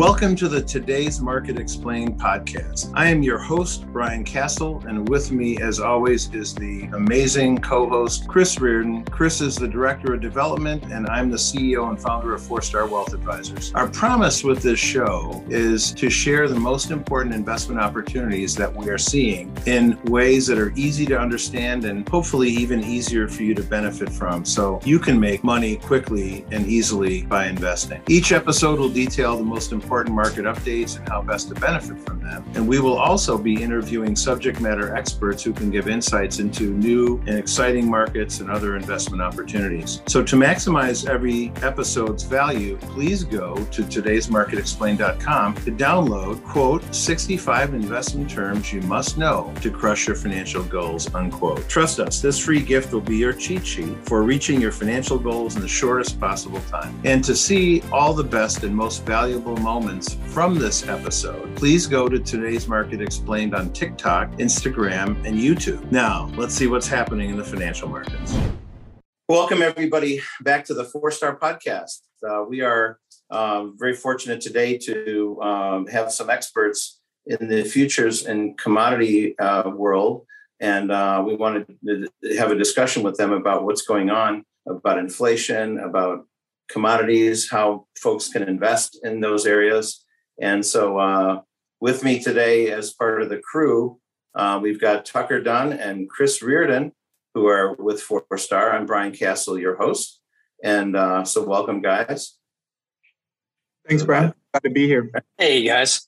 Welcome to the Today's Market Explained podcast. I am your host, Brian Castle, and with me, as always, is the amazing co host, Chris Reardon. Chris is the Director of Development, and I'm the CEO and founder of Four Star Wealth Advisors. Our promise with this show is to share the most important investment opportunities that we are seeing in ways that are easy to understand and hopefully even easier for you to benefit from so you can make money quickly and easily by investing. Each episode will detail the most important market updates and how best to benefit from them. And we will also be interviewing subject matter experts who can give insights into new and exciting markets and other investment opportunities. So, to maximize every episode's value, please go to today'smarketexplained.com to download, quote, 65 investment terms you must know to crush your financial goals, unquote. Trust us, this free gift will be your cheat sheet for reaching your financial goals in the shortest possible time. And to see all the best and most valuable moments from this episode, please go to Today's Market Explained on TikTok, Instagram, and YouTube. Now, let's see what's happening in the financial markets. Welcome, everybody, back to the Four Star Podcast. Uh, we are um, very fortunate today to um, have some experts in the futures and commodity uh, world. And uh, we wanted to have a discussion with them about what's going on, about inflation, about commodities, how folks can invest in those areas. And so, uh, with me today, as part of the crew, uh, we've got Tucker Dunn and Chris Reardon, who are with Four Star. I'm Brian Castle, your host. And uh, so, welcome, guys. Thanks, Brian. Glad to be here. Hey, guys.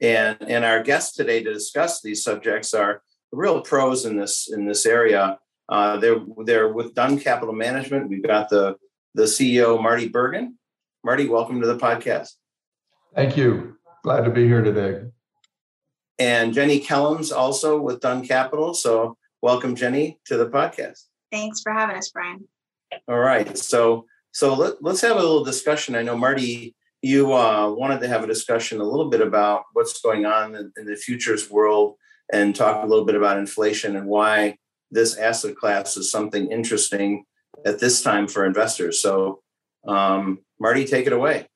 And, and our guests today to discuss these subjects are real pros in this in this area. Uh, they're they're with Dunn Capital Management. We've got the the CEO, Marty Bergin. Marty, welcome to the podcast. Thank you. Glad to be here today. And Jenny Kellums, also with Dunn Capital. So, welcome, Jenny, to the podcast. Thanks for having us, Brian. All right. So, so let, us have a little discussion. I know, Marty, you uh, wanted to have a discussion a little bit about what's going on in, in the futures world and talk a little bit about inflation and why this asset class is something interesting at this time for investors. So, um, Marty, take it away.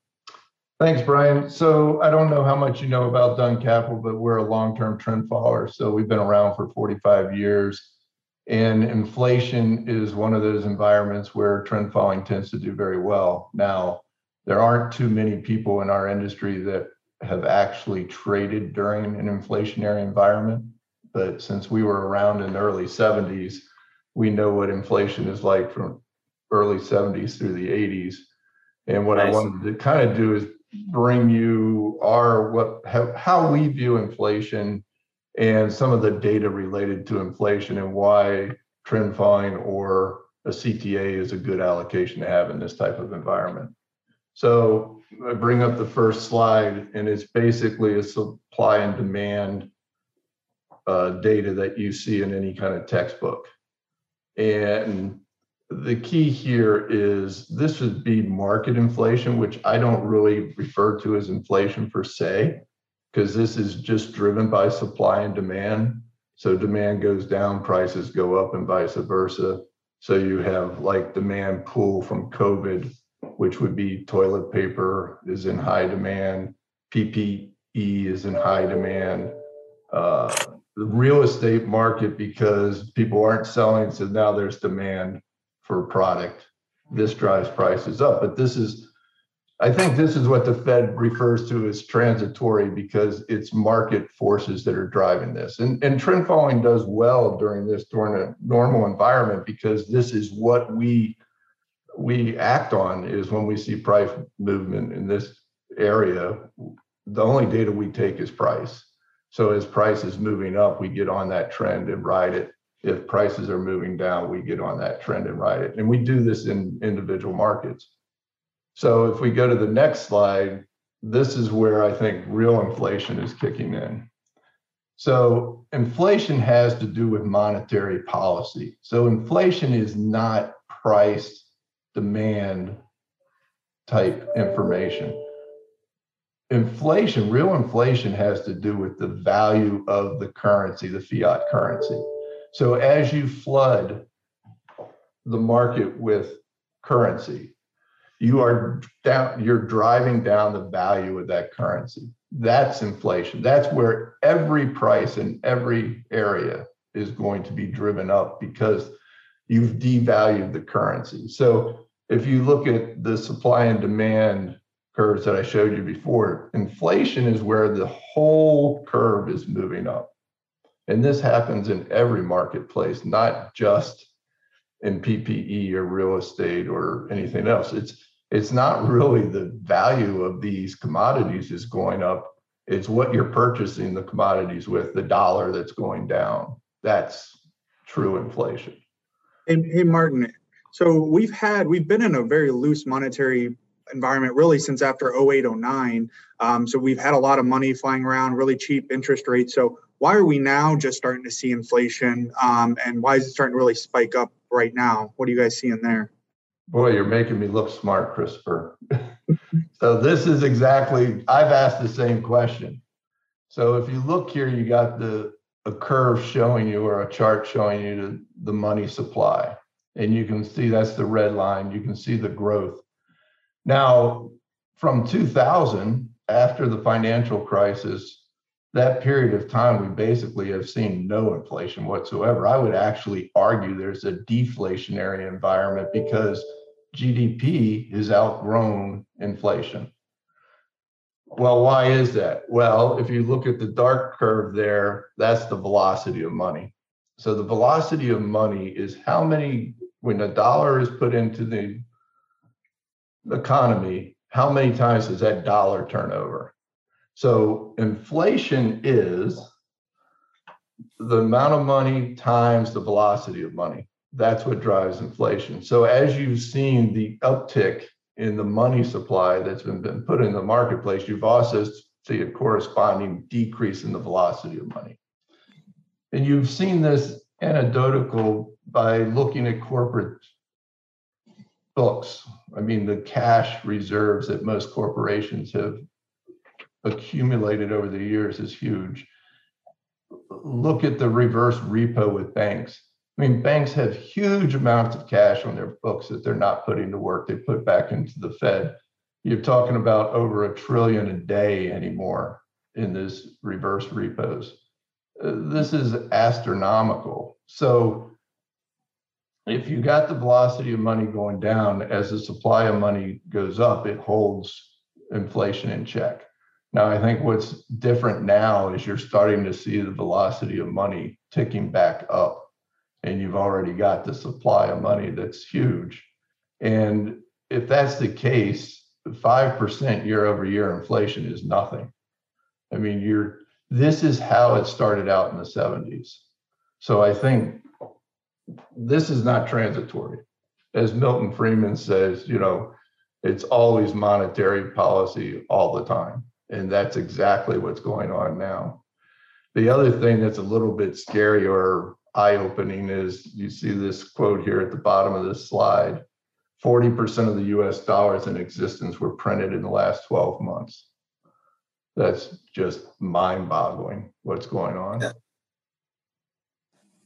Thanks, Brian. So I don't know how much you know about Dunn Capital, but we're a long-term trend follower. So we've been around for 45 years. And inflation is one of those environments where trend following tends to do very well. Now, there aren't too many people in our industry that have actually traded during an inflationary environment. But since we were around in the early 70s, we know what inflation is like from early 70s through the 80s. And what nice. I wanted to kind of do is bring you our what how, how we view inflation and some of the data related to inflation and why trend following or a CTA is a good allocation to have in this type of environment. So I bring up the first slide, and it's basically a supply and demand uh, data that you see in any kind of textbook. And the key here is this would be market inflation, which I don't really refer to as inflation per se, because this is just driven by supply and demand. So demand goes down, prices go up, and vice versa. So you have like demand pull from COVID, which would be toilet paper is in high demand, PPE is in high demand. Uh, the real estate market because people aren't selling, so now there's demand for product. This drives prices up. But this is, I think this is what the Fed refers to as transitory because it's market forces that are driving this. And, and trend following does well during this during a normal environment because this is what we we act on is when we see price movement in this area. The only data we take is price so as price is moving up, we get on that trend and ride it. If prices are moving down, we get on that trend and ride it. And we do this in individual markets. So if we go to the next slide, this is where I think real inflation is kicking in. So inflation has to do with monetary policy. So inflation is not price demand type information inflation, real inflation has to do with the value of the currency, the fiat currency. So as you flood the market with currency, you are down, you're driving down the value of that currency. That's inflation. That's where every price in every area is going to be driven up because you've devalued the currency. So if you look at the supply and demand curves that I showed you before, inflation is where the whole curve is moving up. And this happens in every marketplace, not just in PPE or real estate or anything else. It's it's not really the value of these commodities is going up. It's what you're purchasing the commodities with, the dollar that's going down. That's true inflation. Hey, hey Martin. So we've had we've been in a very loose monetary environment really since after 08 09 um, so we've had a lot of money flying around really cheap interest rates so why are we now just starting to see inflation um, and why is it starting to really spike up right now what are you guys seeing there Boy, you're making me look smart, Christopher. so this is exactly, I've asked the same question. So if you look here, you got the a curve showing you or a chart showing you the, the money supply. And you can see that's the red line. You can see the growth. Now, from 2000, after the financial crisis, that period of time, we basically have seen no inflation whatsoever. I would actually argue there's a deflationary environment because GDP has outgrown inflation. Well, why is that? Well, if you look at the dark curve there, that's the velocity of money. So the velocity of money is how many, when a dollar is put into the economy, how many times does that dollar turn over? So inflation is the amount of money times the velocity of money that's what drives inflation. So as you've seen the uptick in the money supply that's been, been put in the marketplace, you've also see a corresponding decrease in the velocity of money. And you've seen this anecdotal by looking at corporate books. I mean, the cash reserves that most corporations have accumulated over the years is huge. Look at the reverse repo with banks I mean, banks have huge amounts of cash on their books that they're not putting to work. They put back into the Fed. You're talking about over a trillion a day anymore in this reverse repos. This is astronomical. So if you got the velocity of money going down as the supply of money goes up, it holds inflation in check. Now, I think what's different now is you're starting to see the velocity of money ticking back up and you've already got the supply of money that's huge. And if that's the case, 5% year over year inflation is nothing. I mean, you're this is how it started out in the 70s. So I think this is not transitory. As Milton Friedman says, you know, it's always monetary policy all the time. And that's exactly what's going on now. The other thing that's a little bit scary or eye-opening is you see this quote here at the bottom of this slide 40% of the US dollars in existence were printed in the last 12 months. That's just mind-boggling what's going on.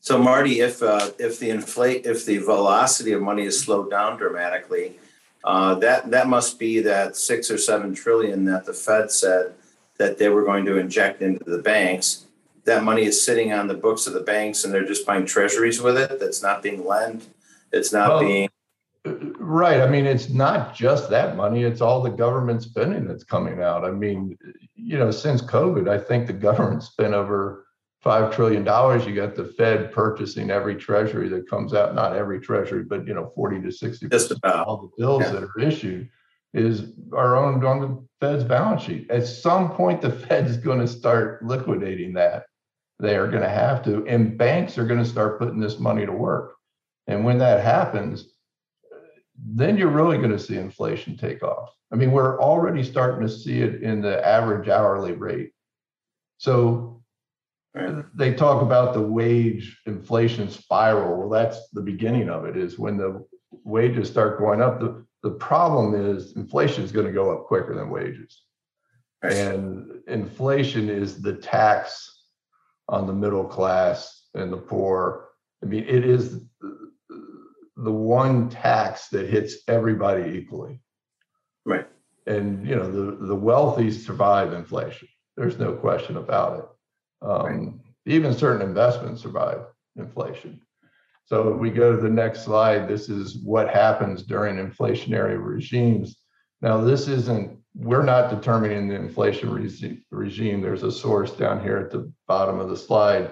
So Marty, if uh, if the inflate if the velocity of money is slowed down dramatically, uh, that that must be that six or seven trillion that the Fed said that they were going to inject into the banks. That money is sitting on the books of the banks and they're just buying treasuries with it that's not being lent it's not well, being right i mean it's not just that money it's all the government spending that's coming out. I mean you know since covid i think the government spent over five trillion dollars you got the fed purchasing every treasury that comes out not every treasury but you know 40 to 60 percent of all the bills yeah. that are issued is are owned on the Fed's balance sheet. At some point, the Fed's going to start liquidating that they are going to have to, and banks are going to start putting this money to work. And when that happens, then you're really going to see inflation take off. I mean, we're already starting to see it in the average hourly rate. So they talk about the wage inflation spiral. Well, that's the beginning of it is when the wages start going up. The, the problem is inflation is going to go up quicker than wages. And inflation is the tax on the middle class and the poor. I mean, it is the one tax that hits everybody equally. Right. And you know the the wealthy survive inflation. There's no question about it. Um, right. Even certain investments survive inflation. So if we go to the next slide, this is what happens during inflationary regimes. Now, this isn't, we're not determining the inflation regime. There's a source down here at the bottom of the slide.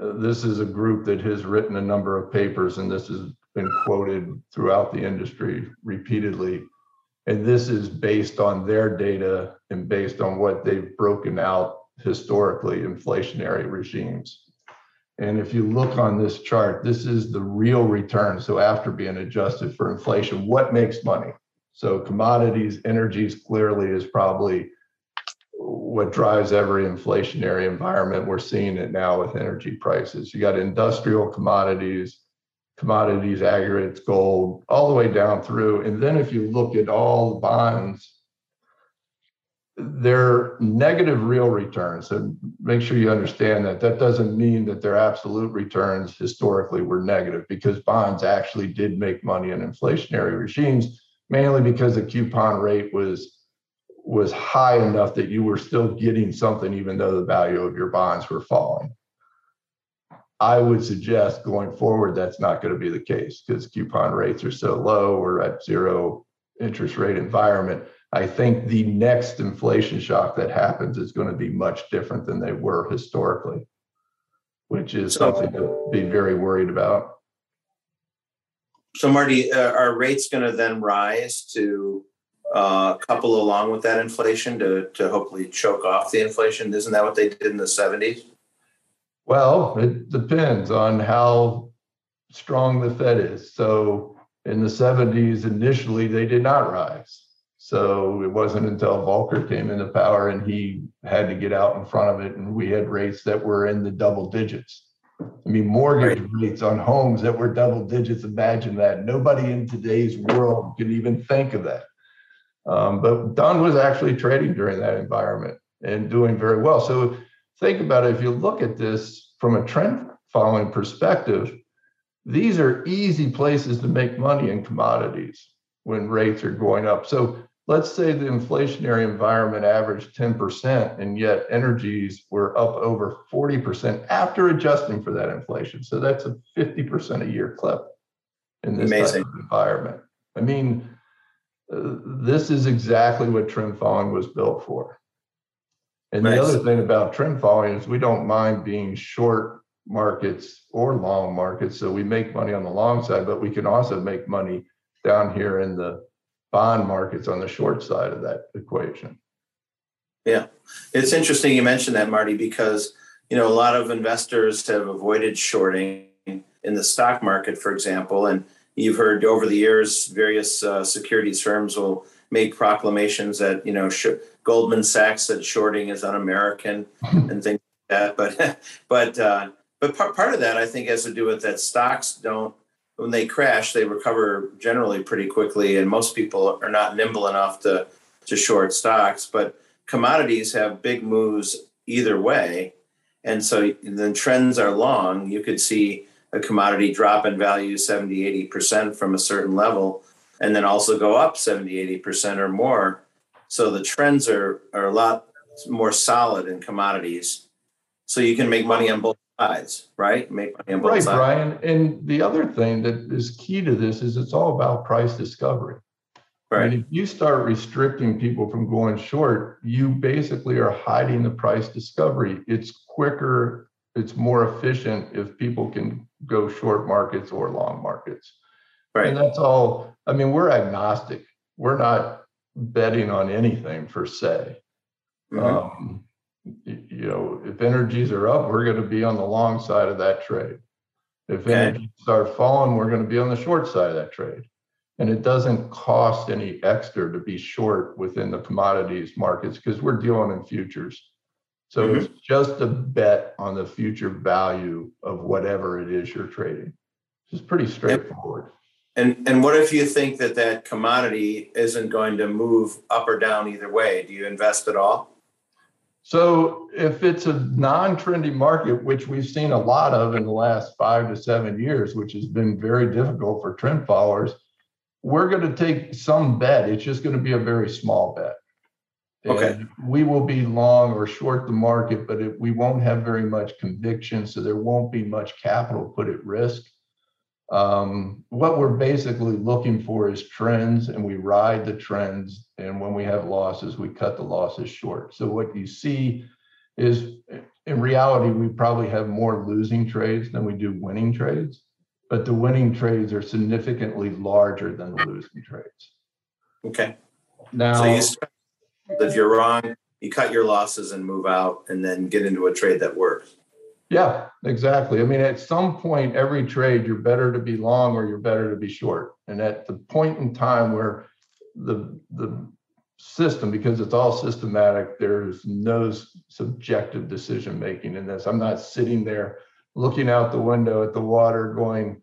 Uh, this is a group that has written a number of papers, and this has been quoted throughout the industry repeatedly. And this is based on their data and based on what they've broken out historically inflationary regimes. And if you look on this chart, this is the real return. So after being adjusted for inflation, what makes money? So commodities, energies clearly is probably what drives every inflationary environment. We're seeing it now with energy prices. You got industrial commodities, commodities, aggregates, gold, all the way down through. And then if you look at all the bonds they're negative real returns. And make sure you understand that. That doesn't mean that their absolute returns historically were negative because bonds actually did make money in inflationary regimes, mainly because the coupon rate was was high enough that you were still getting something even though the value of your bonds were falling. I would suggest going forward that's not going to be the case because coupon rates are so low. We're at zero interest rate environment I think the next inflation shock that happens is going to be much different than they were historically, which is so, something to be very worried about. So, Marty, uh, are rates going to then rise to uh, couple along with that inflation to, to hopefully choke off the inflation? Isn't that what they did in the 70s? Well, it depends on how strong the Fed is. So, in the 70s, initially, they did not rise so it wasn't until Volcker came into power and he had to get out in front of it, and we had rates that were in the double digits. I mean, mortgage right. rates on homes that were double digits. Imagine that. Nobody in today's world could even think of that. Um, but Dunn was actually trading during that environment and doing very well. So think about it. If you look at this from a trend following perspective, these are easy places to make money in commodities when rates are going up. So let's say the inflationary environment averaged 10% and yet energies were up over 40% after adjusting for that inflation. So that's a 50% a year clip in this Amazing. type of environment. I mean, uh, this is exactly what trend following was built for. And nice. the other thing about trend following is we don't mind being short markets or long markets. So we make money on the long side, but we can also make money down here in the bond markets on the short side of that equation. Yeah, it's interesting you mentioned that, Marty, because you know a lot of investors have avoided shorting in the stock market, for example, and you've heard over the years various uh, securities firms will make proclamations that you know sh- Goldman Sachs said shorting is un-American and things like that. But but uh, but part part of that I think has to do with that stocks don't when they crash, they recover generally pretty quickly, and most people are not nimble enough to to short stocks. But commodities have big moves either way, and so the trends are long. You could see a commodity drop in value 70, 80 percent from a certain level, and then also go up 70, 80 percent or more. So the trends are are a lot more solid in commodities. So you can make money on both sides, right? Make money on both right, sides. Brian. And the other thing that is key to this is it's all about price discovery. Right. And if you start restricting people from going short, you basically are hiding the price discovery. It's quicker, it's more efficient if people can go short markets or long markets. Right. And that's all. I mean, we're agnostic. We're not betting on anything per se. Mm-hmm. Um, you know, if energies are up, we're going to be on the long side of that trade. If okay. energies start falling, we're going to be on the short side of that trade. And it doesn't cost any extra to be short within the commodities markets because we're dealing in futures. So mm-hmm. it's just a bet on the future value of whatever it is you're trading. It's pretty straightforward. And and what if you think that that commodity isn't going to move up or down either way? Do you invest at all? So if it's a non-trendy market, which we've seen a lot of in the last five to seven years, which has been very difficult for trend followers, we're going to take some bet. It's just going to be a very small bet. Okay. And we will be long or short the market, but it, we won't have very much conviction, so there won't be much capital put at risk. Um, what we're basically looking for is trends, and we ride the trends. And when we have losses, we cut the losses short. So what you see is, in reality, we probably have more losing trades than we do winning trades, but the winning trades are significantly larger than the losing trades. Okay. Now, So you start, if you're wrong, you cut your losses and move out and then get into a trade that works. Yeah, exactly. I mean, at some point, every trade, you're better to be long or you're better to be short. And at the point in time where the the system, because it's all systematic, there's no subjective decision making in this. I'm not sitting there looking out the window at the water going,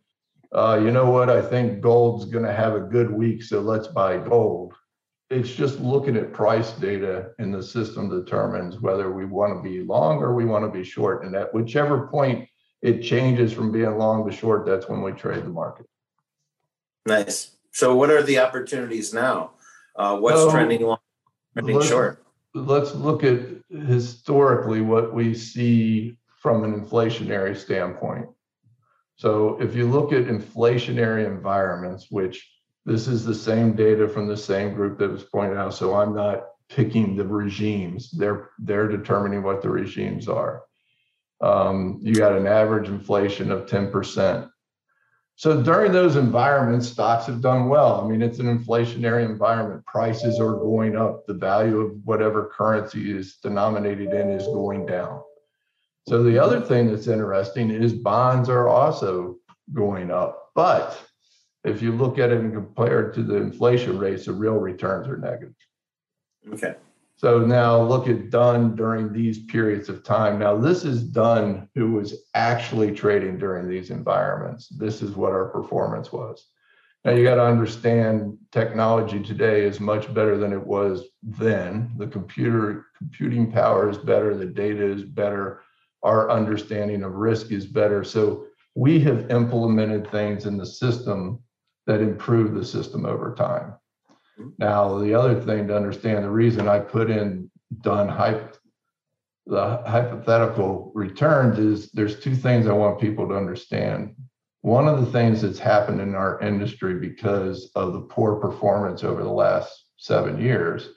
uh, you know what, I think gold's gonna have a good week, so let's buy gold. It's just looking at price data and the system determines whether we want to be long or we want to be short. And at whichever point it changes from being long to short, that's when we trade the market. Nice. So what are the opportunities now? Uh, what's So, trending long, trending let's- short? Let's look at historically what we see from an inflationary standpoint. So if you look at inflationary environments, which this is the same data from the same group that was pointed out, so I'm not picking the regimes. They're they're determining what the regimes are. Um, you got an average inflation of 10%. So during those environments, stocks have done well. I mean, it's an inflationary environment. Prices are going up. The value of whatever currency is denominated in is going down. So the other thing that's interesting is bonds are also going up. But if you look at it and compare it to the inflation rates, the real returns are negative. Okay. So now look at Dunn during these periods of time. Now, this is Dunn who was actually trading during these environments. This is what our performance was. Now, you got to understand technology today is much better than it was then. The computer computing power is better, the data is better, our understanding of risk is better. So we have implemented things in the system that improve the system over time. Mm-hmm. Now, the other thing to understand, the reason I put in Dunn hype, the hypothetical returns is there's two things I want people to understand. One of the things that's happened in our industry because of the poor performance over the last seven years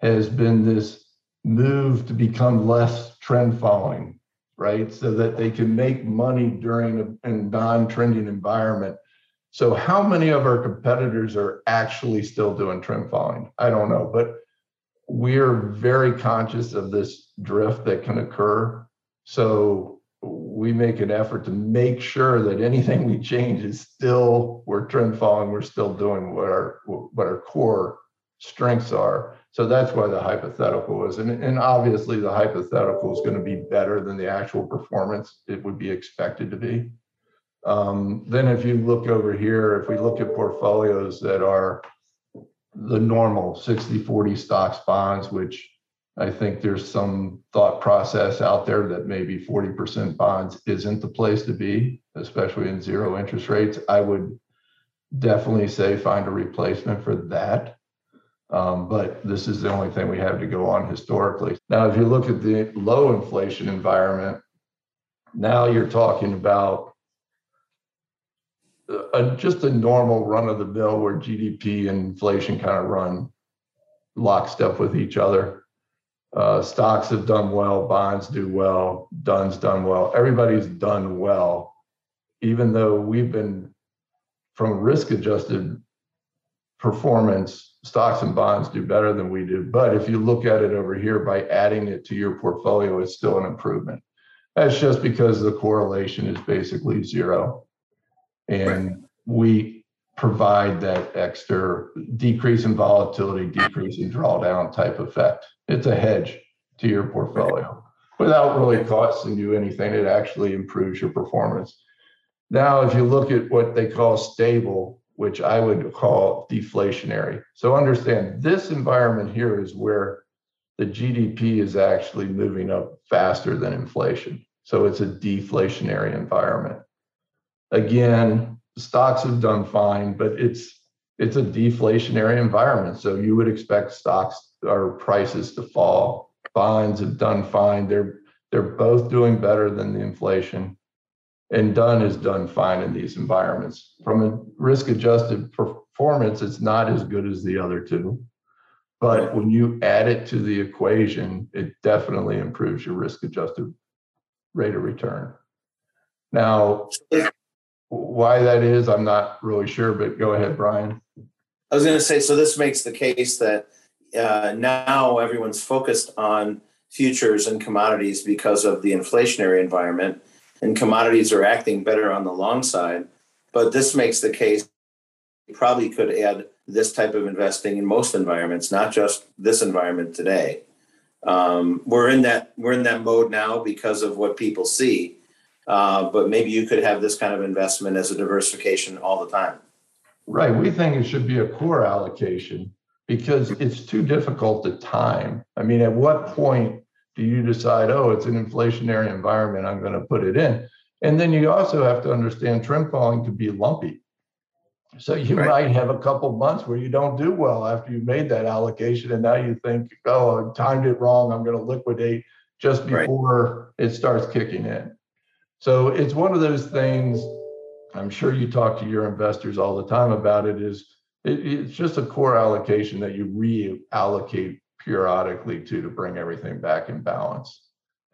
has been this move to become less trend following, right? So that they can make money during a, a non-trending environment so how many of our competitors are actually still doing trend following? I don't know, but we're very conscious of this drift that can occur. So we make an effort to make sure that anything we change is still we're trend following, we're still doing what our what our core strengths are. So that's why the hypothetical is. And, and obviously the hypothetical is going to be better than the actual performance it would be expected to be. Um, then if you look over here, if we look at portfolios that are the normal 60, 40 stocks bonds, which I think there's some thought process out there that maybe 40% bonds isn't the place to be, especially in zero interest rates. I would definitely say find a replacement for that. Um, but this is the only thing we have to go on historically. Now, if you look at the low inflation environment, now you're talking about a, just a normal run of the mill where GDP and inflation kind of run lockstep with each other. Uh, stocks have done well, bonds do well, Dunn's done well. Everybody's done well, even though we've been from risk adjusted performance, stocks and bonds do better than we do. But if you look at it over here by adding it to your portfolio, it's still an improvement. That's just because the correlation is basically zero. And we provide that extra decrease in volatility, decrease in drawdown type effect. It's a hedge to your portfolio without really costing you anything. It actually improves your performance. Now, if you look at what they call stable, which I would call deflationary. So understand this environment here is where the GDP is actually moving up faster than inflation. So it's a deflationary environment. Again, stocks have Dunn fine, but it's it's a deflationary environment. So you would expect stocks or prices to fall. Bonds have done fine. They're they're both doing better than the inflation. And done is done fine in these environments. From a risk adjusted performance, it's not as good as the other two. But when you add it to the equation, it definitely improves your risk adjusted rate of return. Now, why that is, I'm not really sure, but go ahead, Brian. I was going to say, so this makes the case that uh, now everyone's focused on futures and commodities because of the inflationary environment, and commodities are acting better on the long side. But this makes the case probably could add this type of investing in most environments, not just this environment today. Um, we're in that we're in that mode now because of what people see. Uh, but maybe you could have this kind of investment as a diversification all the time. Right. We think it should be a core allocation because it's too difficult to time. I mean, at what point do you decide, oh, it's an inflationary environment, I'm going to put it in? And then you also have to understand trend following can be lumpy. So you right. might have a couple months where you don't do well after you made that allocation, and now you think, oh, I timed it wrong. I'm going to liquidate just before right. it starts kicking in. So it's one of those things. I'm sure you talk to your investors all the time about it. Is it, it's just a core allocation that you reallocate periodically to to bring everything back in balance.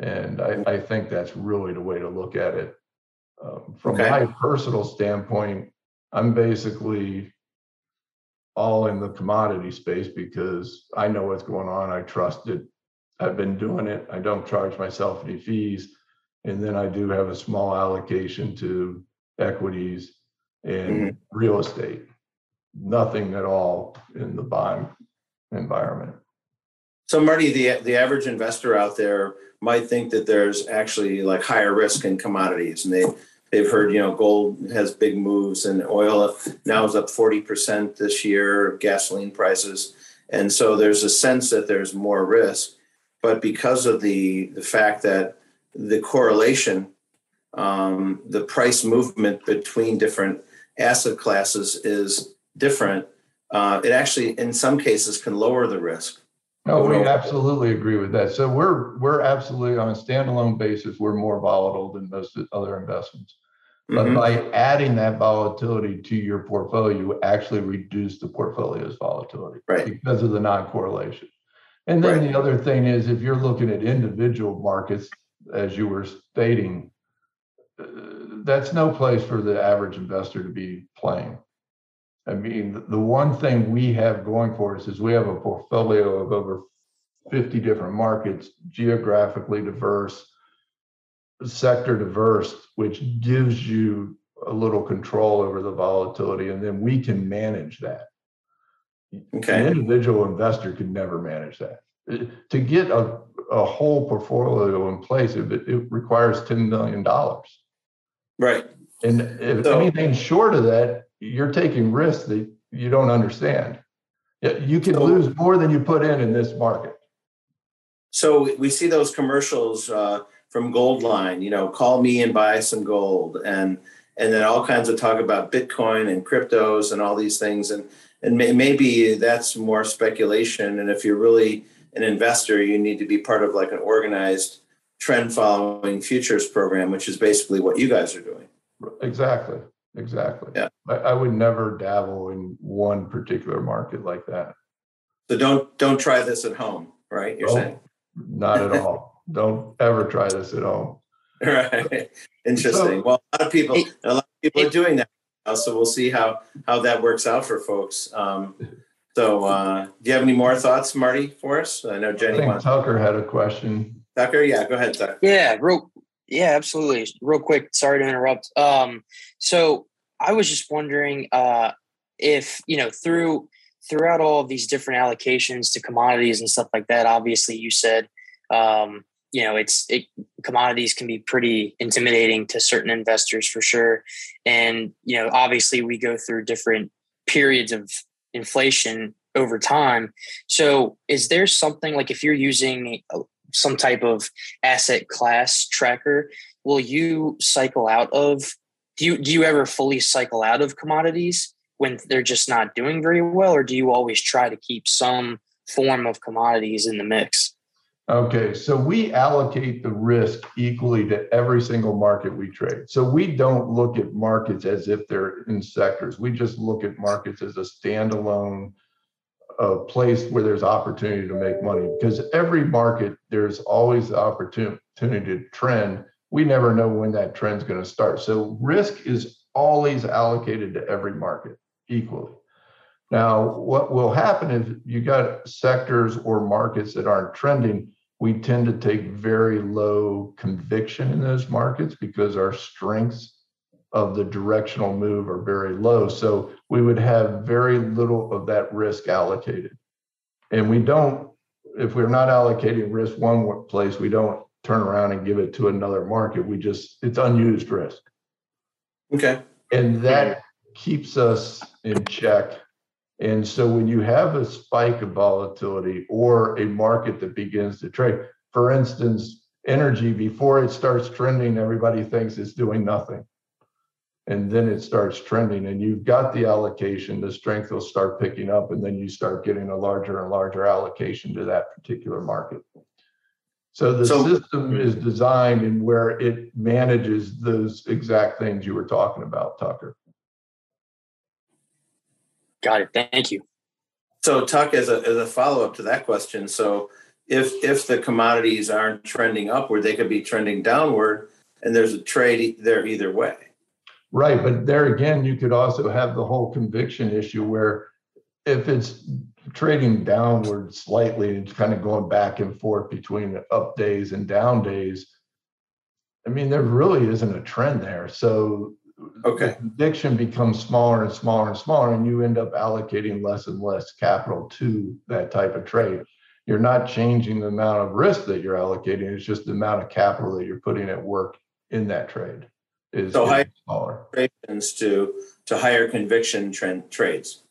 And I, I think that's really the way to look at it. Um, from okay. my personal standpoint, I'm basically all in the commodity space because I know what's going on. I trust it. I've been doing it. I don't charge myself any fees. And then I do have a small allocation to equities and mm-hmm. real estate. Nothing at all in the bond environment. So Marty, the the average investor out there might think that there's actually like higher risk in commodities and they they've heard you know gold has big moves and oil now is up 40% this year gasoline prices and so there's a sense that there's more risk but because of the the fact that the correlation um, the price movement between different asset classes is different uh, it actually in some cases can lower the risk no, we absolutely agree with that. So we're we're absolutely on a standalone basis, we're more volatile than most other investments. But mm-hmm. by adding that volatility to your portfolio, you actually reduce the portfolio's volatility right. because of the non-correlation. And then right. the other thing is, if you're looking at individual markets, as you were stating, uh, that's no place for the average investor to be playing. I mean, the one thing we have going for us is we have a portfolio of over 50 different markets, geographically diverse, sector diverse, which gives you a little control over the volatility, and then we can manage that. Okay. An individual investor can never manage that. To get a, a whole portfolio in place, it, it requires $10 million. Right. And if so, anything short of that, you're taking risks that you don't understand. You can so, lose more than you put in in this market. So we see those commercials uh, from Goldline, you know, call me and buy some gold, and and then all kinds of talk about Bitcoin and cryptos and all these things, and and may, maybe that's more speculation. And if you're really an investor, you need to be part of like an organized trend following futures program, which is basically what you guys are doing. Exactly. Exactly. Yeah. I, I would never dabble in one particular market like that. So don't don't try this at home, right? You're saying not at all don't ever try this at home. Right. Interesting. So, well, a lot of people, a lot of people are doing that. Now, so we'll see how how that works out for folks. Um, so, uh, do you have any more thoughts, Marty, for us? I know Jenny. I wants- Tucker had a question. Tucker, yeah, go ahead, Tucker. Yeah, real, yeah, absolutely. Real quick, sorry to interrupt. Um, so I was just wondering uh, if you know through throughout all of these different allocations to commodities and stuff like that. Obviously, you said um, you know it's it, commodities can be pretty intimidating to certain investors for sure and you know obviously we go through different periods of inflation over time so is there something like if you're using some type of asset class tracker will you cycle out of do you do you ever fully cycle out of commodities when they're just not doing very well, or do you always try to keep some form of commodities in the mix? Okay, so we allocate the risk equally to every single market we trade. So we don't look at markets as if they're in sectors. We just look at markets as a standalone uh, place where there's opportunity to make money. Because every market, there's always the opportunity to trend. We never know when that trend's going to start. So risk is always allocated to every market equally. Now, what will happen if you got sectors or markets that aren't trending? We tend to take very low conviction in those markets because our strengths of the directional move are very low. So we would have very little of that risk allocated. And we don't, if we're not allocating risk one place, we don't turn around and give it to another market. We just, it's unused risk. Okay. And that keeps us in check. And so when you have a spike of volatility or a market that begins to trade, for instance, energy before it starts trending, everybody thinks it's doing nothing. And then it starts trending, and you've got the allocation, the strength will start picking up, and then you start getting a larger and larger allocation to that particular market. So the so, system is designed and where it manages those exact things you were talking about, Tucker. Got it. Thank you. So, Tuck, as a, as a follow up to that question, so if if the commodities aren't trending upward, they could be trending downward, and there's a trade there either way. Right, but there again, you could also have the whole conviction issue where if it's trading downward slightly and kind of going back and forth between up days and down days, I mean, there really isn't a trend there. So okay. conviction becomes smaller and smaller and smaller and you end up allocating less and less capital to that type of trade. You're not changing the amount of risk that you're allocating it's just the amount of capital that you're putting at work in that trade is, so higher smaller. to to higher conviction trend trades.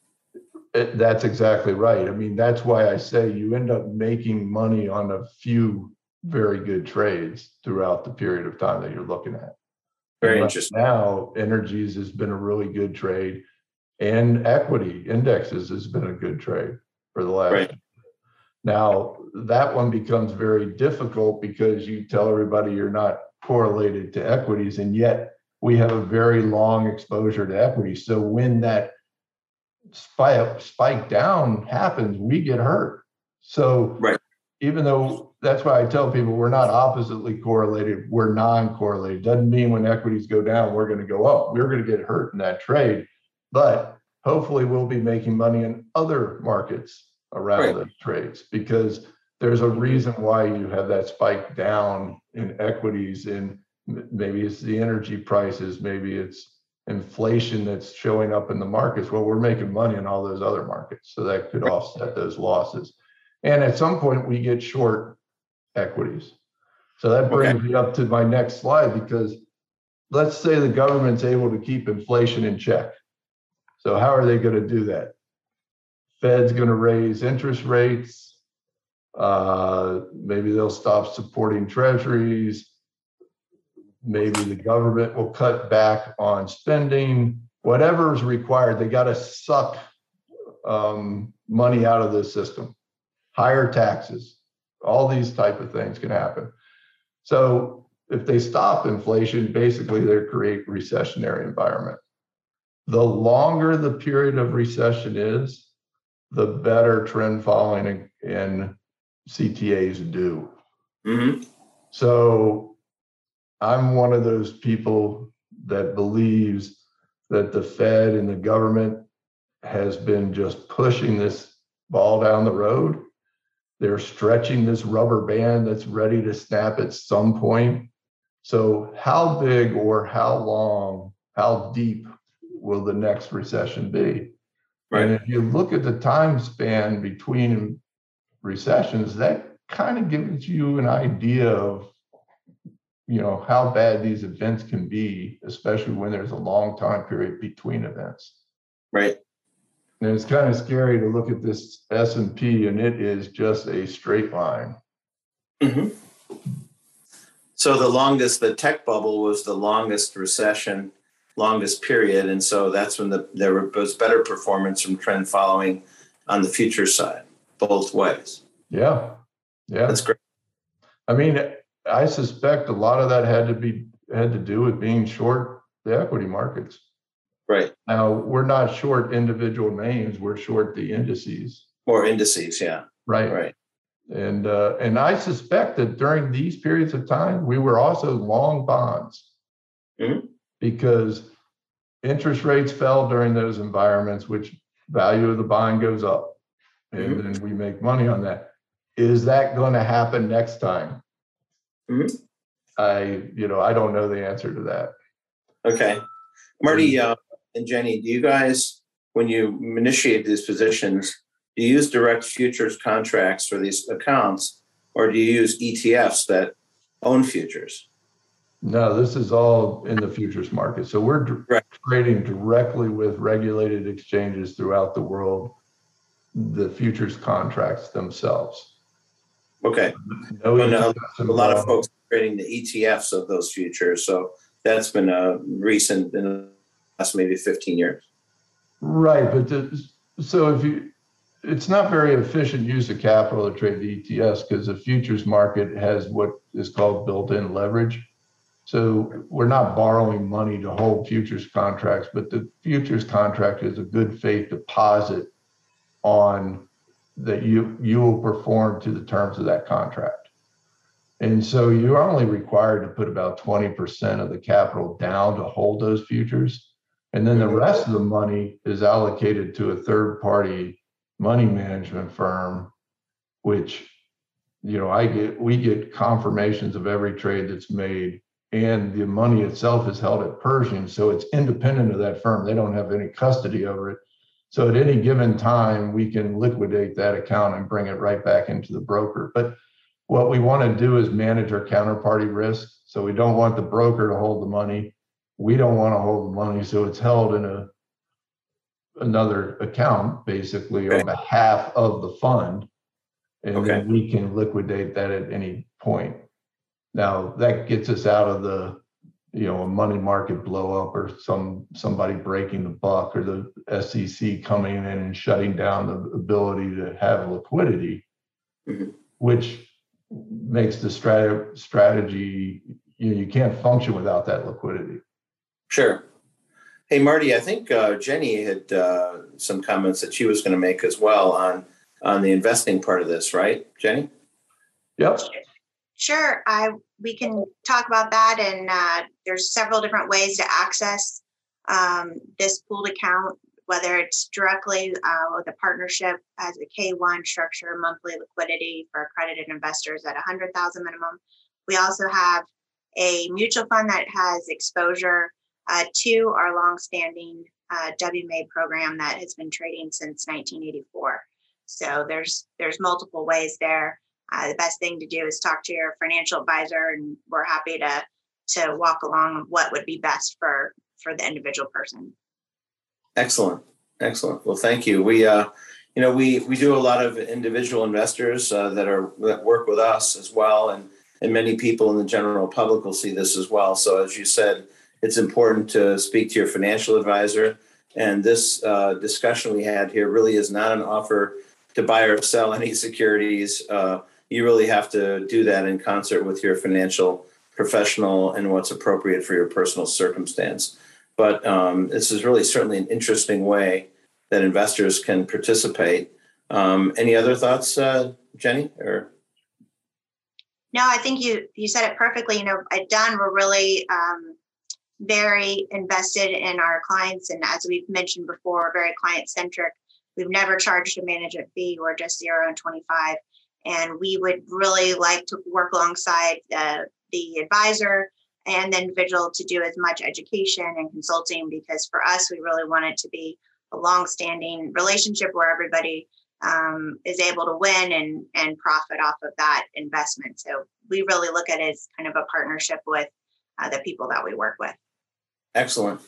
It, that's exactly right. I mean that's why i say you end up making money on a few very good trades throughout the period of time that you're looking at very right interesting. Now, energies has been a really good trade, and equity indexes has been a good trade for the last. Right. Now, that one becomes very difficult because you tell everybody you're not correlated to equities, and yet we have a very long exposure to equities. So when that spike spike down happens, we get hurt. So right. Even though that's why I tell people we're not oppositely correlated, we're non-correlated. Doesn't mean when equities go down, we're going to go up. We're going to get hurt in that trade. But hopefully we'll be making money in other markets around right. those trades because there's a reason why you have that spike down in equities and maybe it's the energy prices, maybe it's inflation that's showing up in the markets. Well, we're making money in all those other markets. So that could offset those losses. And at some point we get short equities. So that brings okay. me up to my next slide because let's say the government's able to keep inflation in check. So how are they going to do that? Fed's going to raise interest rates. Uh, maybe they'll stop supporting treasuries. Maybe the government will cut back on spending. Whatever is required, they got to suck um, money out of the system. Higher taxes, all these type of things can happen. So if they stop inflation, basically they create recessionary environment. The longer the period of recession is, the better trend following in CTAs do. Mm-hmm. So I'm one of those people that believes that the Fed and the government has been just pushing this ball down the road they're stretching this rubber band that's ready to snap at some point. So, how big or how long, how deep will the next recession be? Right. And if you look at the time span between recessions, that kind of gives you an idea of you know how bad these events can be especially when there's a long time period between events right and it's kind of scary to look at this S&P and it is just a straight line. Mm-hmm. So the longest, the tech bubble was the longest recession longest period, and so that's when the there was better performance from trend following on the future side, both ways. Yeah, yeah, that's great. I mean, I suspect a lot of that had to be had to do with being short the equity markets. Right. Now we're not short individual names; we're short the indices. Or indices, yeah. Right. Right. And uh, and I suspect that during these periods of time, we were also long bonds mm-hmm. because interest rates fell during those environments, which value of the bond goes up, and mm-hmm. then we make money on that. Is that going to happen next time? Mm-hmm. I, you know, I don't know the answer to that. Okay, Marty uh, and Jenny, do you guys, when you initiate these positions, do you use direct futures contracts for these accounts, or do you use ETFs that own futures? No, this is all in the futures market. So we're right. trading directly with regulated exchanges throughout the world, the futures contracts themselves. Okay. No no, uh, a lot of folks are trading the ETFs of those futures. So that's been a recent last maybe 15 years. Right. But the, so if you it's not very efficient use of capital to trade the ETFs because the futures market has what is called built-in leverage. So we're not borrowing money to hold futures contracts, but the futures contract is a good faith deposit on that you you will perform to the terms of that contract. And so you're only required to put about 20% of the capital down to hold those futures. And then the rest of the money is allocated to a third party money management firm, which, you know, I get, we get confirmations of every trade that's made and the money itself is held at Pershing. So it's independent of that firm. They don't have any custody over it. So at any given time, we can liquidate that account and bring it right back into the broker. But what we want to do is manage our counterparty risk. So we don't want the broker to hold the money. We don't want to hold the money. So it's held in a another account basically on behalf of the fund. And Okay. then we can liquidate that at any point. Now, that gets us out of the, you know, a money market blow up or some, somebody breaking the buck or the SEC coming in and shutting down the ability to have liquidity. Mhm. Which makes the strat- strategy, you know, you can't function without that liquidity. Sure. Hey, Marty, I think uh, Jenny had uh, some comments that she was going to make as well on on the investing part of this, right, Jenny? Yep. Sure, I we can talk about that, and uh, there's several different ways to access um, this pooled account, whether it's directly uh, with a partnership as a K1 structure, monthly liquidity for accredited investors at 100,000 minimum. We also have a mutual fund that has exposure uh, to our longstanding uh, WMA program that has been trading since 1984. So there's there's multiple ways there. Uh, the best thing to do is talk to your financial advisor, and we're happy to to walk along what would be best for for the individual person. Excellent, excellent. Well, thank you. We, uh, you know, we we do a lot of individual investors uh, that are that work with us as well, and and many people in the general public will see this as well. So, as you said, it's important to speak to your financial advisor. And this uh, discussion we had here really is not an offer to buy or sell any securities. Uh, you really have to do that in concert with your financial professional and what's appropriate for your personal circumstance. But um, this is really certainly an interesting way that investors can participate. Um, any other thoughts, uh, Jenny? Or no, I think you you said it perfectly. You know, at Dunn, we're really um, very invested in our clients. And as we've mentioned before, very client centric. We've never charged a management fee. We're just zero and 25. And we would really like to work alongside the, the advisor and the individual to do as much education and consulting because for us, we really want it to be a long-standing relationship where everybody um, is able to win and and profit off of that investment. So we really look at it as kind of a partnership with uh, the people that we work with. Excellent.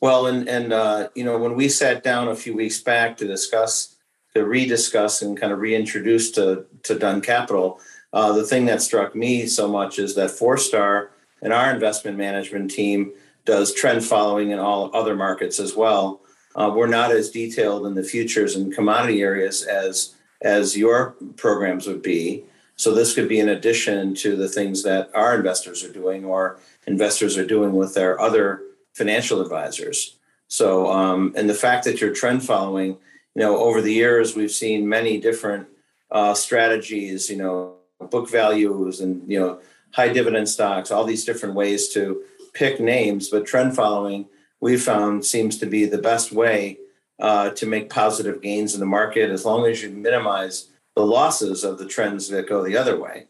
Well, and and uh, you know, when we sat down a few weeks back to discuss, to rediscuss, and kind of reintroduce to to Dunn Capital, uh, the thing that struck me so much is that Four Star and our investment management team does trend following in all other markets as well. Uh, we're not as detailed in the futures and commodity areas as as your programs would be. So this could be in addition to the things that our investors are doing or investors are doing with their other financial advisors. So, um, and the fact that you're trend following, you know, over the years we've seen many different uh, strategies, you know, book values and you know high dividend stocks, all these different ways to pick names. But trend following, we found seems to be the best way uh, to make positive gains in the market as long as you minimize the losses of the trends that go the other way.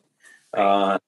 Uh,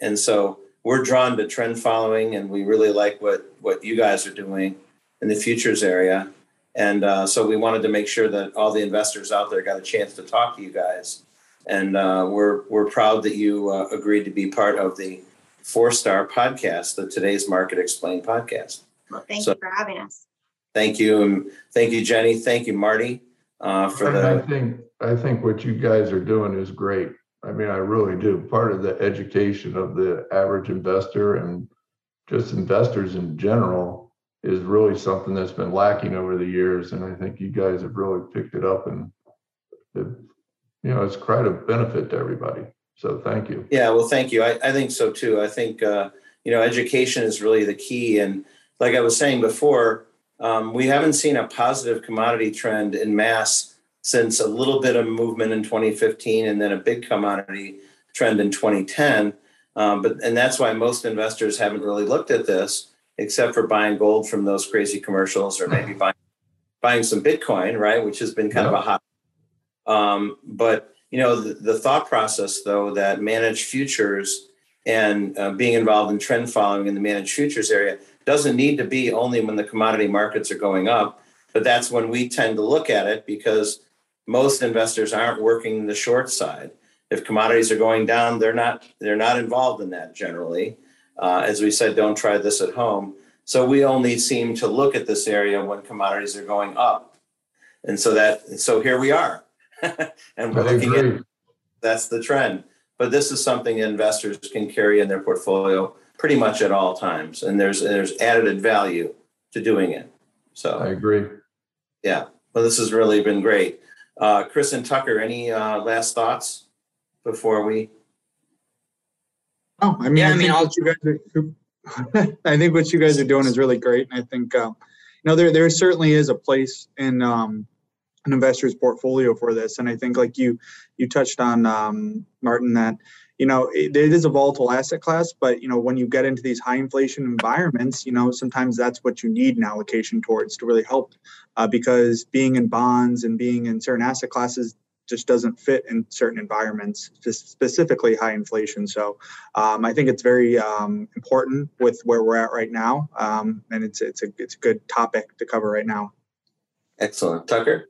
and so we're drawn to trend following, and we really like what what you guys are doing in the futures area. And uh, so we wanted to make sure that all the investors out there got a chance to talk to you guys. And uh, we're we're proud that you uh, agreed to be part of the Four Star Podcast, the Today's Market Explained podcast. Well, thank so, you for having us. Thank you, and thank you, Jenny. Thank you, Marty, uh, for the. I think I think what you guys are doing is great. I mean, I really do. Part of the education of the average investor and just investors in general is really something that's been lacking over the years, and I think you guys have really picked it up, and it, you know, it's quite a benefit to everybody. So, thank you. Yeah, well, thank you. I, I think so too. I think uh, you know, education is really the key, and like I was saying before, um, we haven't seen a positive commodity trend in mass since a little bit of movement in 2015 and then a big commodity trend in 2010. Um, but and that's why most investors haven't really looked at this except for buying gold from those crazy commercials or maybe buying buying some Bitcoin, right, which has been kind yeah. of a hot. Um, but you know the, the, thought process though that managed futures and uh, being involved in trend following in the managed futures area doesn't need to be only when the commodity markets are going up, but that's when we tend to look at it because most investors aren't working the short side. If commodities are going down, they're not they're not involved in that generally. Uh, as we said, don't try this at home. So we only seem to look at this area when commodities are going up, and so that so here we are, and we're looking at that's the trend. But this is something investors can carry in their portfolio pretty much at all times, and there's there's added value to doing it. So I agree. Yeah, well, this has really been great. Uh, Chris and Tucker, any uh, last thoughts before we? Oh, I mean, yeah, I, I mean, I'll... you guys are, I think what you guys are doing is really great, and I think uh, you know there there certainly is a place in um, an investor's portfolio for this, and I think like you you touched on um, Martin that you know it, it is a volatile asset class but you know when you get into these high inflation environments you know sometimes that's what you need an allocation towards to really help uh, because being in bonds and being in certain asset classes just doesn't fit in certain environments, specifically high inflation. So um, I think it's very um, important with where we're at right now, um, and it's it's a it's a good topic to cover right now. Excellent, Tucker.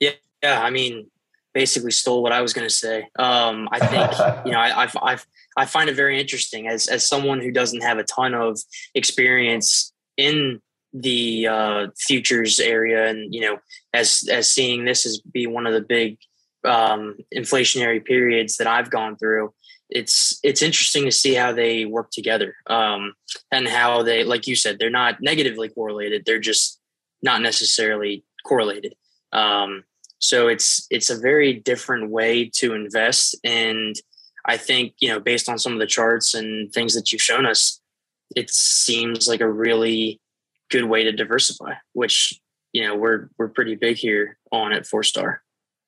Yeah, yeah. I mean, basically stole what I was going to say. Um, I think you know I, I I I find it very interesting as as someone who doesn't have a ton of experience in the uh, futures area, and you know, as as seeing this as be one of the big um, inflationary periods that I've gone through, it's it's interesting to see how they work together um, and how they, like you said, they're not negatively correlated; they're just not necessarily correlated. Um, so it's it's a very different way to invest, and I think you know, based on some of the charts and things that you've shown us, it seems like a really good way to diversify, which you know we're we're pretty big here on at Four Star.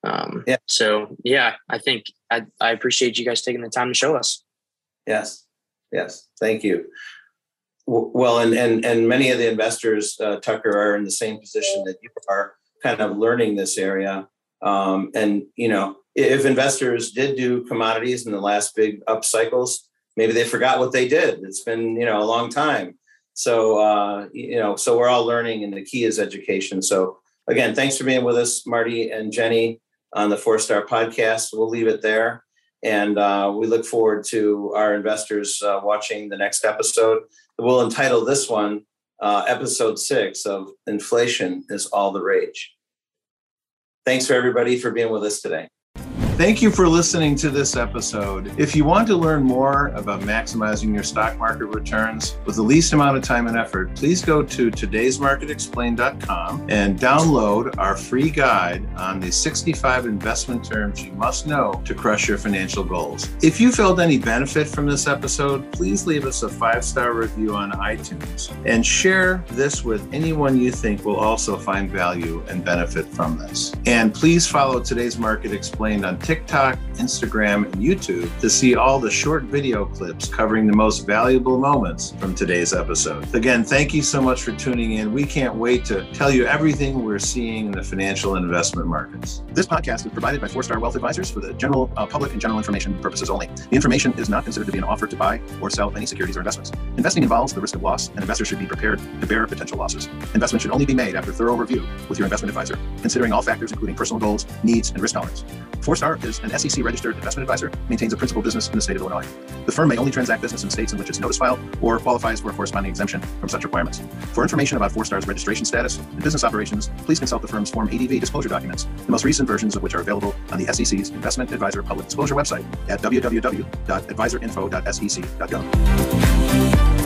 Um, yeah. So yeah, I think I, I appreciate you guys taking the time to show us. Yes. Yes. Thank you. Well, and and and many of the investors, uh, Tucker, are in the same position that you are, kind of learning this area. Um, and you know, if investors did do commodities in the last big up cycles, maybe they forgot what they did. It's been you know a long time. So, uh, you know, so we're all learning, and the key is education. So, again, thanks for being with us, Marty and Jenny, on the Four Star Podcast. We'll leave it there. And uh, we look forward to our investors uh, watching the next episode. We'll entitle this one uh, Episode Six of Inflation is All the Rage. Thanks for everybody for being with us today. Thank you for listening to this episode. If you want to learn more about maximizing your stock market returns with the least amount of time and effort, please go to today'smarketexplained.com and download our free guide on the 65 investment terms you must know to crush your financial goals. If you felt any benefit from this episode, please leave us a five star review on iTunes and share this with anyone you think will also find value and benefit from this. And please follow Today's Market Explained on TikTok, Instagram, and YouTube to see all the short video clips covering the most valuable moments from today's episode. Again, thank you so much for tuning in. We can't wait to tell you everything we're seeing in the financial investment markets. This podcast is provided by Four Star Wealth Advisors for the general uh, public and general information purposes only. The information is not considered to be an offer to buy or sell any securities or investments. Investing involves the risk of loss, and investors should be prepared to bear potential losses. Investment should only be made after thorough review with your investment advisor, considering all factors including personal goals, needs, and risk tolerance. Four Star is an SEC registered investment advisor, maintains a principal business in the state of Illinois. The firm may only transact business in states in which it's notice filed or qualifies for a corresponding exemption from such requirements. For information about Four Star's registration status and business operations, please consult the firm's Form ADV disclosure documents, the most recent versions of which are available on the SEC's Investment Advisor Public Disclosure website at www.adviserinfo.sec.gov.